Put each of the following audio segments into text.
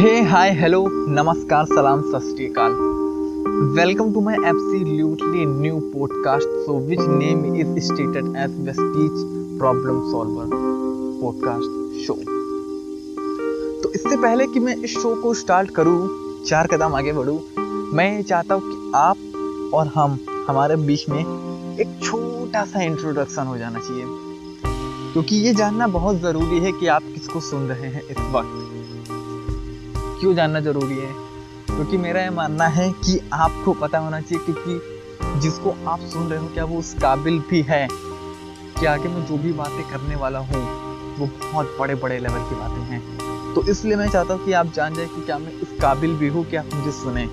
हे हाय hello नमस्कार सलाम सत श्रीकाल welcome to my absolutely new podcast so which name is stated as Vestige problem solver podcast show तो इससे पहले कि मैं इस शो को स्टार्ट करूँ, चार कदम आगे बढ़ूं, मैं ये चाहता हूँ कि आप और हम, हमारे बीच में एक छोटा सा इंट्रोडक्शन हो जाना चाहिए। क्योंकि ये जानना बहुत ज़रूरी है कि आप किसको सुन रहे हैं इस वक्त। क्यों जानना ज़रूरी है? क्योंकि मेरा ये मानना है कि आपको पता होना चाहिए क्योंकि जिसको आप सुन रहे हो, क्या वो उस काबिल भी है कि आगे मैं जो भी बातें करने वाला हूँ, वो बहुत बड़े बड़े लेवल की बातें हैं। तो इसलिए मैं चाहता हूँ कि आप जान जाए कि क्या मैं इस काबिल भी हूँ कि आप मुझे सुने।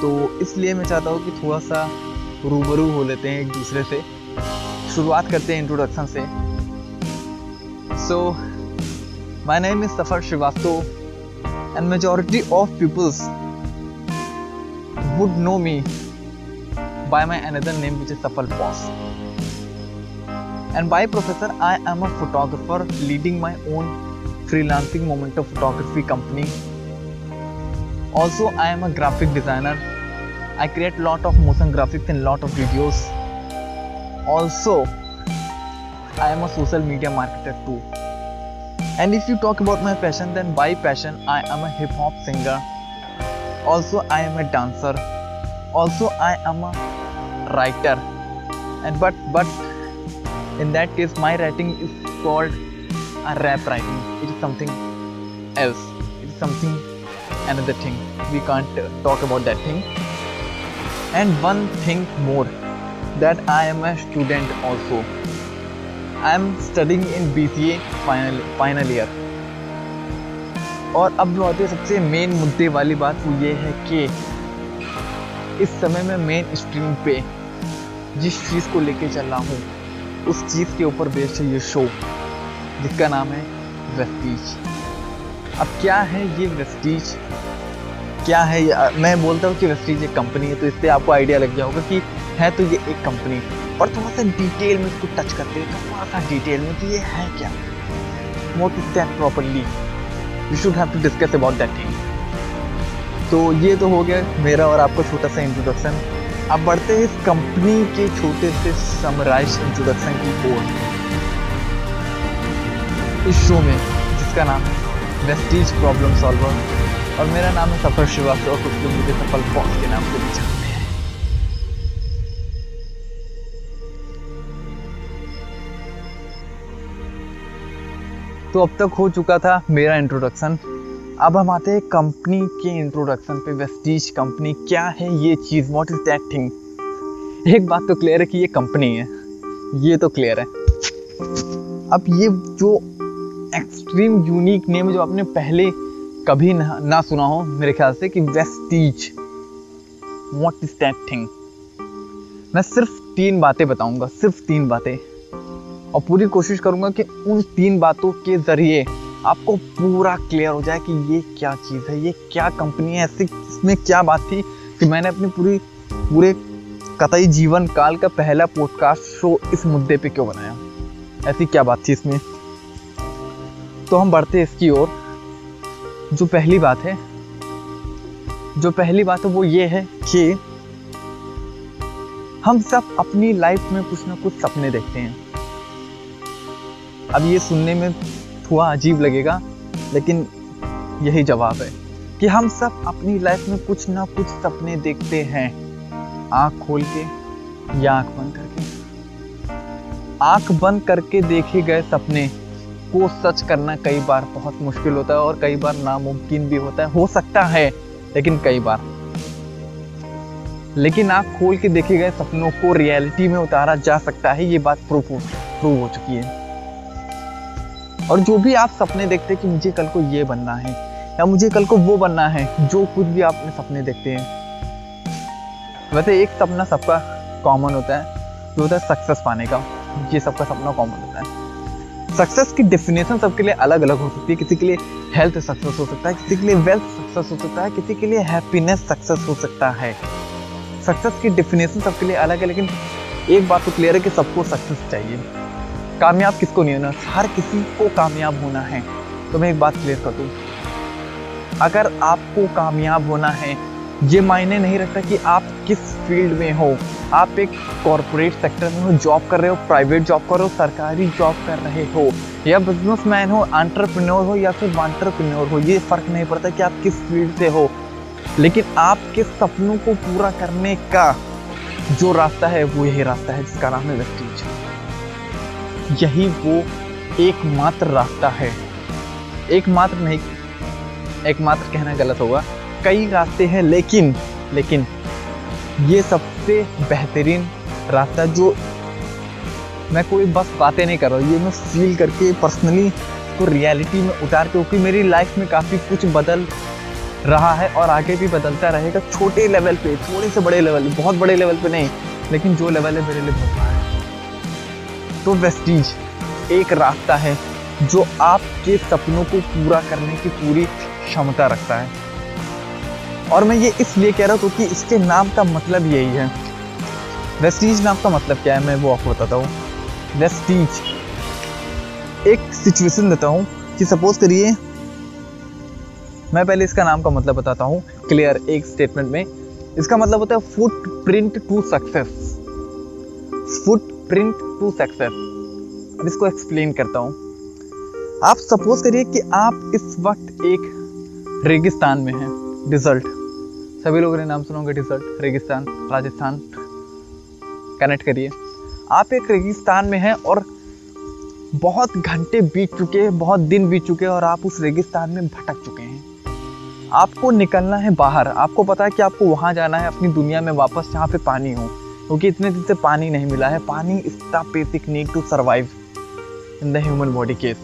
तो इसलिए मैं चाहता हूँ कि थोड़ा सा रूबरू हो लेते हैं एक दूसरे से। शुरुआत करते हैं इंट्रोडक्शन से। So my name is Safar Srivastava and majority of peoples would know me by my another name which is Safal Boss. And by professor, I am a photographer leading my own freelancing momento photography company. Also, I am a graphic designer. I create lot of motion graphics and lot of videos. Also, I am a social media marketer too. And if you talk about my passion, then by passion, I am a hip hop singer. Also, I am a dancer. Also, I am a writer. And but but in that case, my writing is called a rap writing. It is something else. It is something another thing. We can't uh, talk about that thing. And one thing more, that I am a student also. I am studying in BCA final final year और अब जो आती है सबसे main मुद्दे वाली बात वो ये है कि इस समय मैं मेन स्ट्रीम पे जिस चीज़ को लेके चल रहा हूँ, उस चीज़ के ऊपर बेस्ड है ये शो जिसका नाम है वेस्टीज अब क्या है ये वेस्टीज क्या है ये, मैं बोलता हूँ कि वेस्टीज एक कंपनी है तो इससे आपको आइडिया लग गया होगा कि है तो ये एक कंपनी और थोड़ा सा डिटेल में इसको टच करते हैं, थोड़ा सा डिटेल में कि ये है क्या? What is that properly you should have to discuss about that thing तो ये तो हो गया मेरा और आपका छोटा सा इंट्रोडक्शन अब बढ़ते हैं इस कंपनी के छोटे से समराइज इंट्रोडक्शन की ओर. इस शो में, जिसका नाम है वेस्टीज प्रॉब्लम सॉल्वर और मेरा नाम है सफ़र श्रीवास्तव, और कुछ लोग मुझे सफल बॉस के नाम से भी तो अब तक हो चुका था मेरा इंट्रोडक्शन अब हम आते हैं कंपनी के इंट्रोडक्शन पे वेस्टीज कंपनी क्या है ये चीज़? व्हाट इज़ दैट थिंग एक बात तो क्लियर है कि ये कंपनी है। ये तो क्लियर है। अब ये जो एक्सट्रीम यूनिक नेम जो आपने पहले कभी ना, ना सुना हो मेरे ख्याल से कि Vestige what is that thing मैं सिर्फ़ तीन बातें बताऊँगा। सिर्फ़ तीन बातें। और पूरी कोशिश करूँगा कि उन तीन बातों के ज़रिए आपको पूरा क्लियर हो जाए कि ये क्या चीज़ है, ये क्या कंपनी है, ऐसी इसमें क्या बात थी कि मैंने अपनी पूरी, पूरे कतई जीवन काल का पहला पॉडकास्ट शो इस मुद्दे पे क्यों बनाया? ऐसी क्या बात थी इसमें? तो हम बढ़ते इसकी ओर। जो पहली बात है, जो पहली बात है वो ये है कि हम सब अपनी लाइफ में कुछ ना कुछ सपने देखते हैं। अब ये सुनने में थोड़ा अजीब लगेगा, लेकिन यही जवाब है कि हम सब अपनी लाइफ में कुछ ना कुछ सपने देखते हैं। आँख खोल के या आँख बंद करके। आँख बंद करके देखे गए सपने को सच करना कई बार बहुत मुश्किल होता है और कई बार नामुमकिन भी होता है। हो सकता है, लेकिन कई बार। लेकिन आँख खोल के देखे गए सपनों को रियलिटी में उतारा जा सकता है। ये बात प्रूफ हो प्रूव हो चुकी है। और जो भी आप सपने देखते हैं कि मुझे कल को ये बनना है, या मुझे कल को वो बनना है, जो कुछ भी आप अपने सपने देखते हैं। वैसे एक सपना सबका कॉमन होता है, जो होता है सक्सेस पाने का। ये सबका सपना कॉमन होता है। सक्सेस की डेफिनेशन सबके लिए अलग अलग हो सकती है। किसी के लिए हेल्थ सक्सेस हो सकता है, किसी के लिए वेल्थ सक्सेस हो सकता है, किसी के लिए हैप्पीनेस सक्सेस हो सकता है। सक्सेस की डेफिनेशन सबके लिए अलग है, लेकिन एक बात तो क्लियर है कि सबको सक्सेस चाहिए। कामयाब किसको नहीं होना? हर किसी को कामयाब होना है। तो मैं एक बात क्लियर कर दूँ। अगर आपको कामयाब होना है, ये मायने नहीं रखता कि आप किस फ़ील्ड में हो। आप एक कॉरपोरेट सेक्टर में हो जॉब कर रहे हो प्राइवेट जॉब कर रहे हो, सरकारी जॉब कर रहे हो, या बिजनेसमैन हो एंटरप्रेन्योर हो, या फिर वांटरप्रेन्योर हो, ये फ़र्क नहीं पड़ता कि आप किस फ़ील्ड से हो। लेकिन आपके सपनों को पूरा करने का जो रास्ता है, वो यही रास्ता है जिसका नाम है वेस्टीज यही वो एकमात्र रास्ता है। एकमात्र नहीं, एकमात्र कहना गलत होगा। कई रास्ते हैं लेकिन लेकिन ये सबसे बेहतरीन रास्ता जो मैं कोई बस बातें नहीं कर रहा, ये मैं फील करके पर्सनली को रियलिटी में उतार क्योंकि मेरी लाइफ में काफ़ी कुछ बदल रहा है और आगे भी बदलता रहेगा। छोटे लेवल पे, थोड़े से बड़े लेवल बहुत बड़े लेवल पे नहीं, लेकिन जो लेवल है मेरे लिए बहुत तो वेस्टीज एक रास्ता है जो आपके सपनों को पूरा करने की पूरी क्षमता रखता है। और मैं ये इसलिए कह रहा हूँ क्योंकि इसके नाम का मतलब यही है। वेस्टीज नाम का मतलब क्या है, मैं वो आपको बताता हूँ। वेस्टीज। एक सिचुएशन देता हूँ कि सपोज़ करिए, मैं पहले इसका नाम का मतलब बताता हूँ क्लियर एक स्टेटमेंट में। इसका मतलब होता है footprint to success footprint to success अब इसको एक्सप्लेन करता हूँ। आप सपोज़ करिए कि आप इस वक्त एक रेगिस्तान में हैं डिजर्ट सभी लोगों ने नाम सुना होंगे डिजर्ट रेगिस्तान, राजस्थान कनेक्ट करिए। आप एक रेगिस्तान में हैं और बहुत घंटे बीत चुके हैं, बहुत दिन बीत चुके हैं और आप उस रेगिस्तान में भटक चुके हैं। आपको निकलना है बाहर। आपको पता है कि आपको वहाँ जाना है, अपनी दुनिया में वापस जहाँ पे पानी हो। क्योंकि इतने दिन से पानी नहीं मिला है। पानी the basic need to survive in the human body case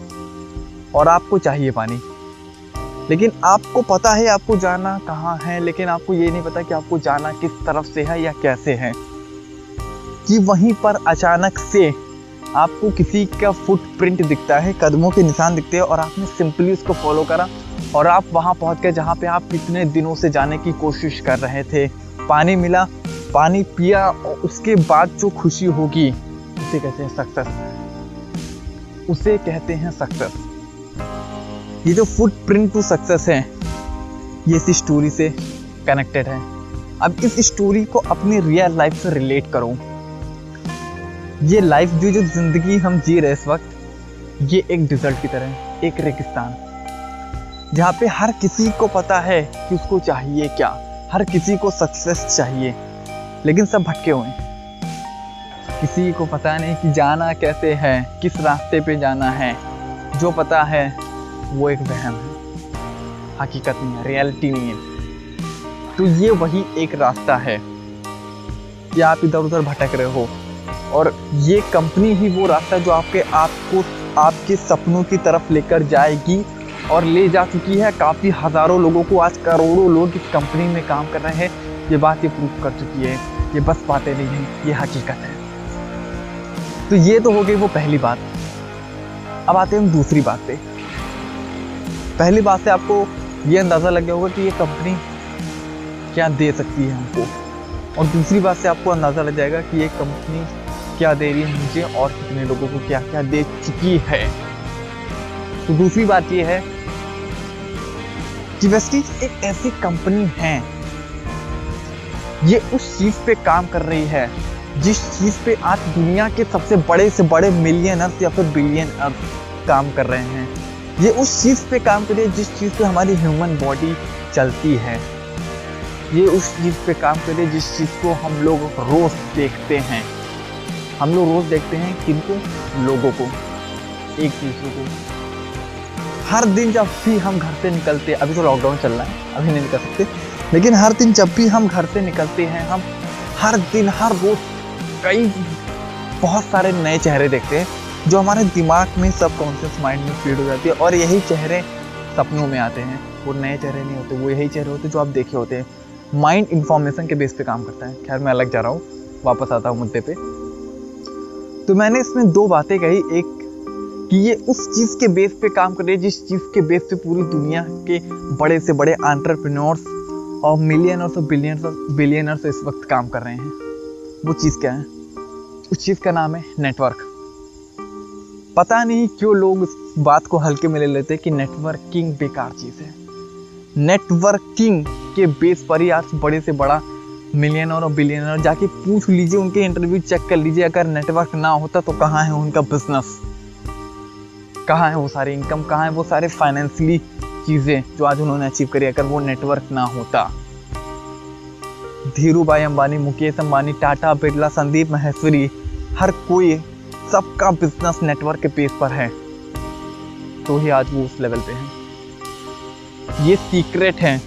और आपको चाहिए पानी। लेकिन आपको पता है, आपको जाना कहाँ है, लेकिन आपको ये नहीं पता कि आपको जाना किस तरफ़ से है या कैसे है। कि वहीं पर अचानक से आपको किसी का फुटप्रिंट दिखता है, कदमों के निशान दिखते हैं और आपने सिंपली उसको फॉलो करा और आप वहाँ पहुँच गए जहाँ पे आप कितने दिनों से जाने की कोशिश कर रहे थे। पानी मिला पानी पिया और उसके बाद जो खुशी होगी, उसे कहते हैं सक्सेस उसे कहते हैं सक्सेस ये जो फुटप्रिंट टू सक्सेस है, ये इस स्टोरी से कनेक्टेड है। अब इस स्टोरी को अपनी रियल लाइफ से रिलेट करो। ये लाइफ जो जो ज़िंदगी हम जी रहे इस वक्त, ये एक डिजर्ट की तरह, एक रेगिस्तान। जहाँ पे हर किसी को पता है कि उसको चाहिए क्या, हर किसी को सक्सेस चाहिए। लेकिन सब भटके हुए किसी को पता नहीं कि जाना कैसे है, किस रास्ते पे जाना है। जो पता है, वो एक वहम है। हकीकत नहीं है रियलिटी नहीं है तो ये वही एक रास्ता है। कि आप इधर उधर भटक रहे हो। और ये कंपनी ही वो रास्ता जो आपके आपको, आपके सपनों की तरफ़ लेकर जाएगी और ले जा चुकी है। काफ़ी हज़ारों लोगों को आज करोड़ों लोग इस कंपनी में काम कर रहे हैं। ये बात ये प्रूव कर चुकी है। ये बस बातें नहीं है, ये हकीकत है। तो ये तो हो गई वो पहली बात। अब आते हैं हम दूसरी बात पे। पहली बात से आपको ये अंदाज़ा लग गया होगा कि ये कंपनी क्या दे सकती है हमको। और दूसरी बात से आपको अंदाज़ा लग जाएगा कि ये कंपनी क्या दे रही है मुझे और कितने लोगों को क्या क्या दे चुकी है। तो दूसरी बात ये है कि वेस्टीज एक ऐसी कंपनी है ये उस चीज़ पे काम कर रही है, जिस चीज़ पे आज दुनिया के सबसे बड़े से बड़े मिलियन मिलियनर्स या फिर बिलियन बिलियनर्स काम कर रहे हैं। ये उस चीज़ पे काम कर रही है जिस चीज़ पे हमारी ह्यूमन बॉडी चलती है। ये उस चीज़ पे काम कर रही है जिस चीज़ को हम लोग रोज देखते हैं। हम लोग रोज देखते हैं किनको? लोगों को। एक दूसरे को। हर दिन जब भी हम घर से निकलते, अभी तो लॉकडाउन चल रहा है, अभी नहीं निकल सकते। लेकिन हर दिन जब भी हम घर से निकलते हैं, हम हर दिन, हर रोज कई बहुत सारे नए चेहरे देखते हैं, जो हमारे दिमाग में सब कॉन्शियस माइंड में फ़ीड हो जाती है और यही चेहरे सपनों में आते हैं। वो नए चेहरे नहीं होते, वो यही चेहरे होते जो आप देखे होते हैं। माइंड इंफॉर्मेशन के बेस पे काम करता है। खैर, मैं अलग जा रहा हूँ, वापस आता हूँ मुद्दे पे। तो मैंने इसमें दो बातें कही, एक कि ये उस चीज़ के बेस पे काम कर रही है, जिस चीज़ के बेस पे पूरी दुनिया के बड़े से बड़े आंट्रप्रनोर्स और मिलियनर्स और बिलियनर्स बिलियनर्स इस वक्त काम कर रहे हैं। वो चीज़ क्या है? उस चीज़ का नाम है नेटवर्क पता नहीं क्यों लोग इस बात को हल्के में ले लेते हैं कि नेटवर्किंग बेकार चीज़ है। नेटवर्किंग के बेस पर ही आज बड़े से बड़ा मिलियनर और बिलियनर जाके पूछ लीजिए, उनके इंटरव्यू चेक कर लीजिए, अगर नेटवर्क ना होता तो कहाँ है उनका बिज़नेस कहाँ है वो सारी इनकम कहाँ है वो सारे फाइनेंशियली चीज़ें जो आज उन्होंने अचीव करी, अगर वो नेटवर्क ना होता। धीरू भाई अंबानी, मुकेश अंबानी, टाटा बिरला, संदीप महेश्वरी, हर कोई सबका बिज़नेस नेटवर्क के बेस पर है। तो ही आज वो उस लेवल पे है। ये सीक्रेट है।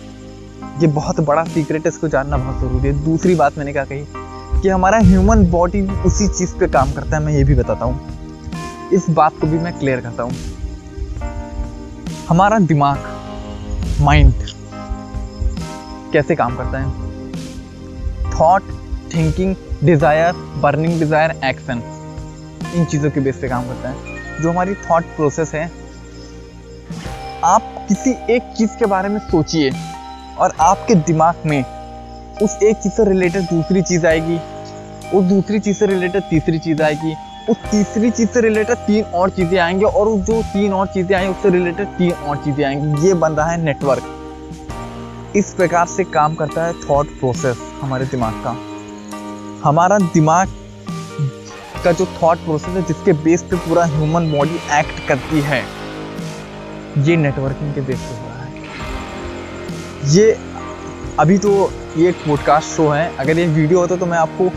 ये बहुत बड़ा सीक्रेट है, इसको जानना बहुत ज़रूरी है। दूसरी बात मैंने क्या कही? कि हमारा ह्यूमन बॉडी उसी चीज़ पे काम करता है, मैं ये भी बताता हूँ। इस बात को भी मैं क्लियर करता हूँ। हमारा दिमाग माइंड कैसे काम करता है? Thought thinking desire burning desire action इन चीज़ों के बेस पे काम करता है। जो हमारी थॉट प्रोसेस है, आप किसी एक चीज़ के बारे में सोचिए और आपके दिमाग में उस एक चीज़ से रिलेटेड दूसरी चीज़ आएगी, उस दूसरी चीज़ से रिलेटेड तीसरी चीज़ आएगी उस तीसरी चीज़ से रिलेटेड तीन और चीज़ें आएँगी और जो तीन और चीज़ें आएँगी उससे रिलेटेड तीन और चीज़ें आएँगी। ये बन रहा है नेटवर्क इस प्रकार से काम करता है थॉट प्रोसेस हमारे दिमाग का। हमारा दिमाग का जो थॉट प्रोसेस है, जिसके बेस पे पूरा ह्यूमन बॉडी एक्ट करती है, ये नेटवर्किंग के बेस पे हो रहा है। ये, अभी तो ये एक पॉडकास्ट शो है। अगर ये वीडियो होता तो मैं आपको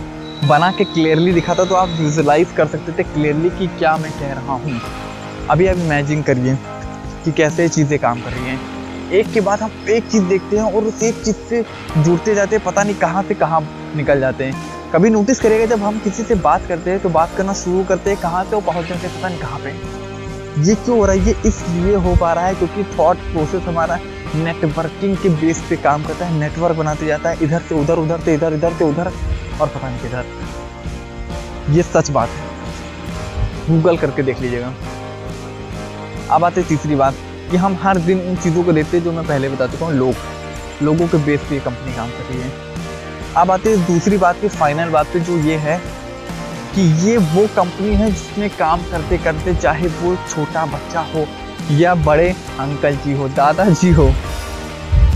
बना के क्लियरली दिखाता तो आप विजुलाइज कर सकते थे क्लियरली कि क्या मैं कह रहा हूँ। अभी आप इमेजिन करिए कि कैसे चीज़ें काम कर रही हैं। एक के बाद हम एक चीज़ देखते हैं और उस एक चीज़ से जुड़ते जाते हैं, पता नहीं कहाँ से कहाँ निकल जाते हैं। कभी नोटिस करेगा जब हम किसी से बात करते हैं तो बात करना शुरू करते हैं कहाँ से वो पहुँच जाते हैं, पता नहीं कहाँ पे। ये क्यों हो रहा है? ये इसलिए हो पा रहा है क्योंकि थॉट प्रोसेस हमारा नेटवर्किंग के बेस पे काम करता है नेटवर्क बनाते जाता है, इधर से उधर उधर से इधर इधर से उधर। और पता नहीं किधर। ये सच बात है। गूगल करके देख लीजिएगा। अब आते तीसरी बात कि हम हर दिन उन चीज़ों को देखते हैं जो मैं पहले बता चुका हूँ, लोग। लोगों के बेस पे ये कंपनी काम कर रही है। अब आते हैं दूसरी बात की फाइनल बात पे जो ये है कि ये वो कंपनी है जिसमें काम करते करते चाहे वो छोटा बच्चा हो या बड़े अंकल जी हो, दादाजी हो,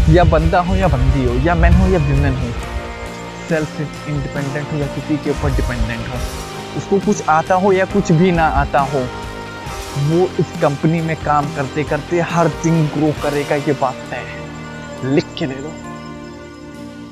या बंदा हो या बंदी हो, या मैन हो या विमेन हो सेल्फ इंडिपेंडेंट हो या किसी के ऊपर डिपेंडेंट हो। उसको कुछ आता हो या कुछ भी ना आता हो, वो इस कंपनी में काम करते करते हर दिन ग्रो करेगा, ये बात तय है। लिख के दे दो।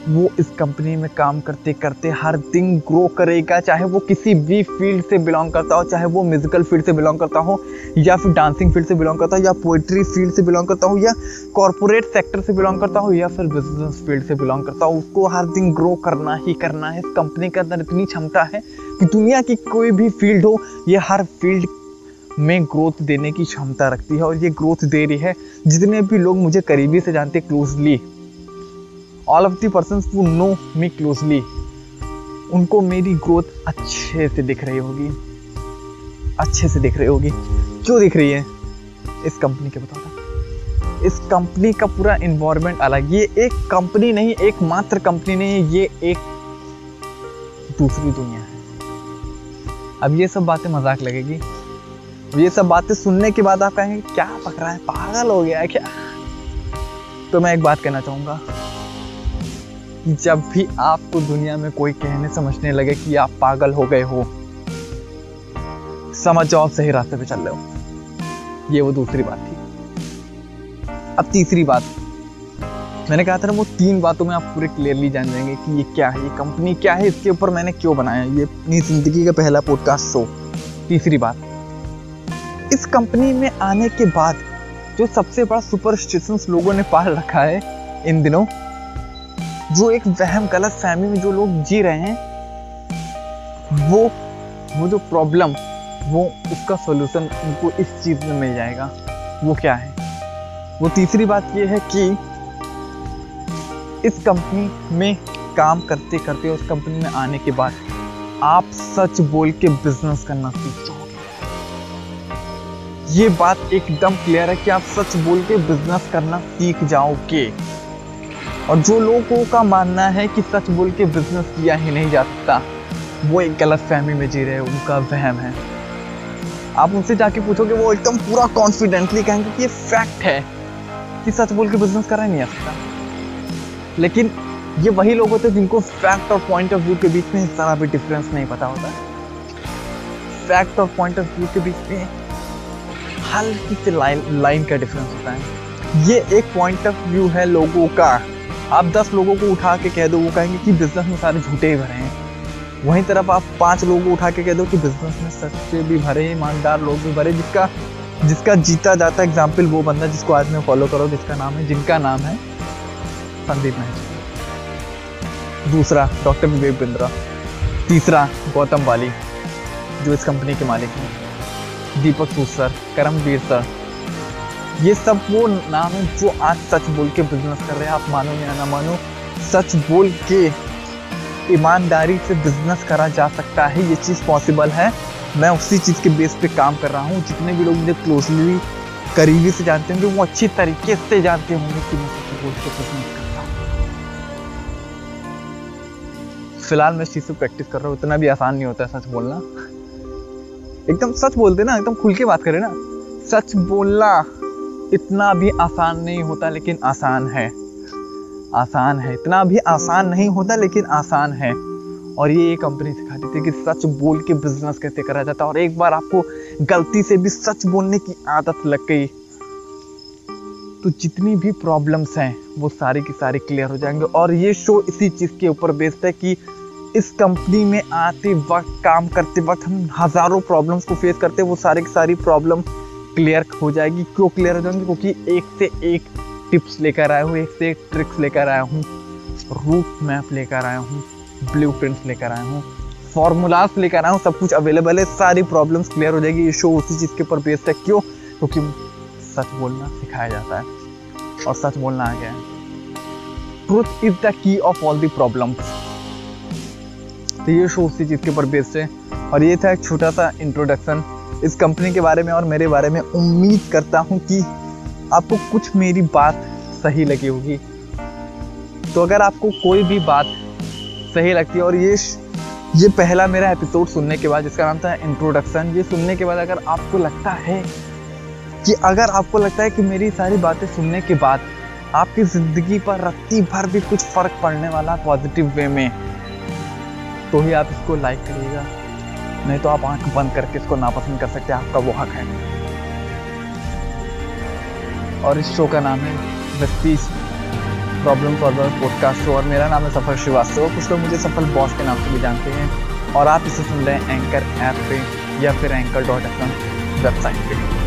वो इस कंपनी में काम करते करते हर दिन ग्रो करेगा, चाहे वो किसी भी फ़ील्ड से बिलोंग करता हो, चाहे वो म्यूजिकल फ़ील्ड से बिलोंग करता हो, या फिर डांसिंग फ़ील्ड से बिलोंग करता हो, या पोइट्री फ़ील्ड से बिलोंग करता हो, या कॉरपोरेट सेक्टर से बिलोंग करता हो, या फिर बिज़नेस फ़ील्ड से बिलोंग करता हो, उसको हर दिन ग्रो करना ही करना है। इस कंपनी के अंदर इतनी क्षमता है कि दुनिया की कोई भी फ़ील्ड हो, ये हर फ़ील्ड में ग्रोथ देने की क्षमता रखती है और ये ग्रोथ दे रही है। जितने भी लोग मुझे करीबी से जानते closely all of the person वो नो मी क्लोजली उनको मेरी ग्रोथ अच्छे से दिख रही होगी। अच्छे से दिख रही होगी। क्यों दिख रही है, इस कंपनी के बताता इस कंपनी का पूरा इन्वायरमेंट अलग। ये एक कंपनी नहीं एक मात्र कंपनी नहीं, ये एक दूसरी दुनिया है। अब ये सब बातें मज़ाक लगेगी। ये सब बातें सुनने के बाद आप कहेंगे, क्या पकड़ा है? पागल हो गया है क्या? तो मैं एक बात कहना चाहूँगा। कि जब भी आपको दुनिया में कोई कहने समझने लगे कि आप पागल हो गए हो, समझ जाओ सही रास्ते पे चल रहे हो। ये वो दूसरी बात थी। अब तीसरी बात, मैंने कहा था ना, वो तीन बातों में आप पूरे क्लियरली जान जाएँगे कि ये क्या है, ये कंपनी क्या है, इसके ऊपर मैंने क्यों बनाया, ये अपनी ज़िंदगी का पहला पॉडकास्ट शो तीसरी बात, इस कंपनी में आने के बाद जो सबसे बड़ा सुपरस्टिशंस लोगों ने पाल रखा है इन दिनों जो एक वहम गलत फहमी में जो लोग जी रहे हैं, वो वो जो प्रॉब्लम वो उसका सॉल्यूशन उनको इस चीज़ में मिल जाएगा। वो क्या है? वो तीसरी बात ये है कि इस कंपनी में काम करते करते, उस कंपनी में आने के बाद आप सच बोल के बिज़नेस करना सीख जाओगे। ये बात एकदम क्लियर है कि आप सच बोल के बिज़नेस करना सीख जाओगे। और जो लोगों का मानना है कि सच बोल के बिज़नेस किया ही नहीं जा सकता, वो एक गलत फहमी में जी रहे हैं, उनका वहम है। आप उनसे जाके पूछोगे, वो एकदम पूरा कॉन्फिडेंटली कहेंगे कि ये फैक्ट है कि सच बोल के बिज़नेस करा नहीं आ सकता। लेकिन ये वही लोग होते हैं जिनको फैक्ट और पॉइंट ऑफ़ व्यू के बीच में जरा भी डिफरेंस नहीं पता होता। फैक्ट और पॉइंट ऑफ़ व्यू के बीच में हल्की से लाइन लाइन का डिफरेंस होता है। ये एक पॉइंट ऑफ़ व्यू है लोगों का। आप दस लोगों को उठा के कह दो, वो कहेंगे कि बिज़नेस में सारे झूठे ही भरे हैं। वहीं तरफ़ आप पाँच लोगों को उठा के कह दो कि बिज़नेस में सच्चे भी भरे, ईमानदार लोग भी भरे, जिसका जिसका जीता जाता एग्ज़ाम्पल वो बंदा जिसको आज मैं फॉलो करो, जिसका नाम है, जिनका नाम है संदीप महर्षि दूसरा डॉक्टर विवेक बिंद्रा। तीसरा, गौतम वाली, जो इस कंपनी के मालिक हैं। दीपक सूद सर, करमवीर सर ये सब वो नाम है जो आज सच बोल के बिज़नेस कर रहे हैं, आप मानो या ना मानो, सच बोल के ईमानदारी से बिज़नेस करा जा सकता है, ये चीज़ पॉसिबल है। मैं उसी चीज़ के बेस पे काम कर रहा हूँ, जितने भी लोग मुझे क्लोजली करीबी से जानते होंगे, वो अच्छी तरीके से जानते होंगे कि मैं सच बोल के बिज़नेस हूँ। फ़िलहाल मैं इस चीज़ से प्रैक्टिस कर रहा हूँ, इतना भी आसान नहीं होता है सच बोलना। एकदम सच बोलते ना, एकदम खुल के बात करें ना। सच बोलना। इतना भी आसान नहीं होता, लेकिन आसान है। आसान है। इतना भी आसान नहीं होता, लेकिन आसान है। और ये एक कंपनी सिखाती थी कि सच बोल के बिज़नेस कैसे करा जाता, और एक बार आपको गलती से भी सच बोलने की आदत लग गई तो जितनी भी प्रॉब्लम्स हैं, वो सारी की सारी क्लियर हो जाएँगे। और ये शो इसी चीज़ के ऊपर बेस्ड है कि इस कंपनी में आते वक्त, काम करते वक्त हम हज़ारों प्रॉब्लम्स को फेस करते हैं, वो सारी की सारी प्रॉब्लम क्लियर हो जाएगी। क्यों क्लियर हो जाएँगी? क्योंकि एक से एक टिप्स लेकर आया हूँ, एक से एक ट्रिक्स लेकर आया हूँ, रूट मैप लेकर आया हूँ ब्लू प्रिंट्स लेकर आया हूँ फॉर्मूलाज लेकर आया हूँ, सब कुछ अवेलेबल है, सारी प्रॉब्लम्स क्लियर हो जाएगी। ये शो उसी चीज़ के ऊपर बेस्ड है। क्यों? क्योंकि सच बोलना सिखाया जाता है और सच बोलना आ गया है। Truth is the key of all the problems तो ये शो उसी चीज़ के ऊपर बेस्ड है। और ये था एक छोटा सा इंट्रोडक्शन इस कंपनी के बारे में और मेरे बारे में उम्मीद करता हूँ कि आपको कुछ मेरी बात सही लगी होगी। तो अगर आपको कोई भी बात सही लगती है और ये ये पहला मेरा एपिसोड सुनने के बाद, जिसका नाम था इंट्रोडक्शन ये सुनने के बाद अगर आपको लगता है कि, अगर आपको लगता है कि मेरी सारी बातें सुनने के बाद आपकी ज़िंदगी पर रत्ती भर भी कुछ फ़र्क पड़ने वाला पॉजिटिव वे में तो ही आप इसको लाइक करिएगा। नहीं तो आप आँख बंद करके इसको नापसंद कर सकते हैं। आपका वो हक है। और इस शो का नाम है Vestige problem solver podcast show और मेरा नाम है सफल श्रीवास्तव। कुछ लोग मुझे सफल बॉस के नाम से भी जानते हैं। और आप इसे सुन रहे हैं एंकर ऐप पे या फिर एंकर डॉट एफ़ वेबसाइट पे।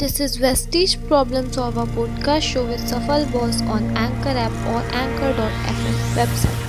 This is Vestige Problem Solver podcast show with Safal Boss on Anchor app or anchor.fm website.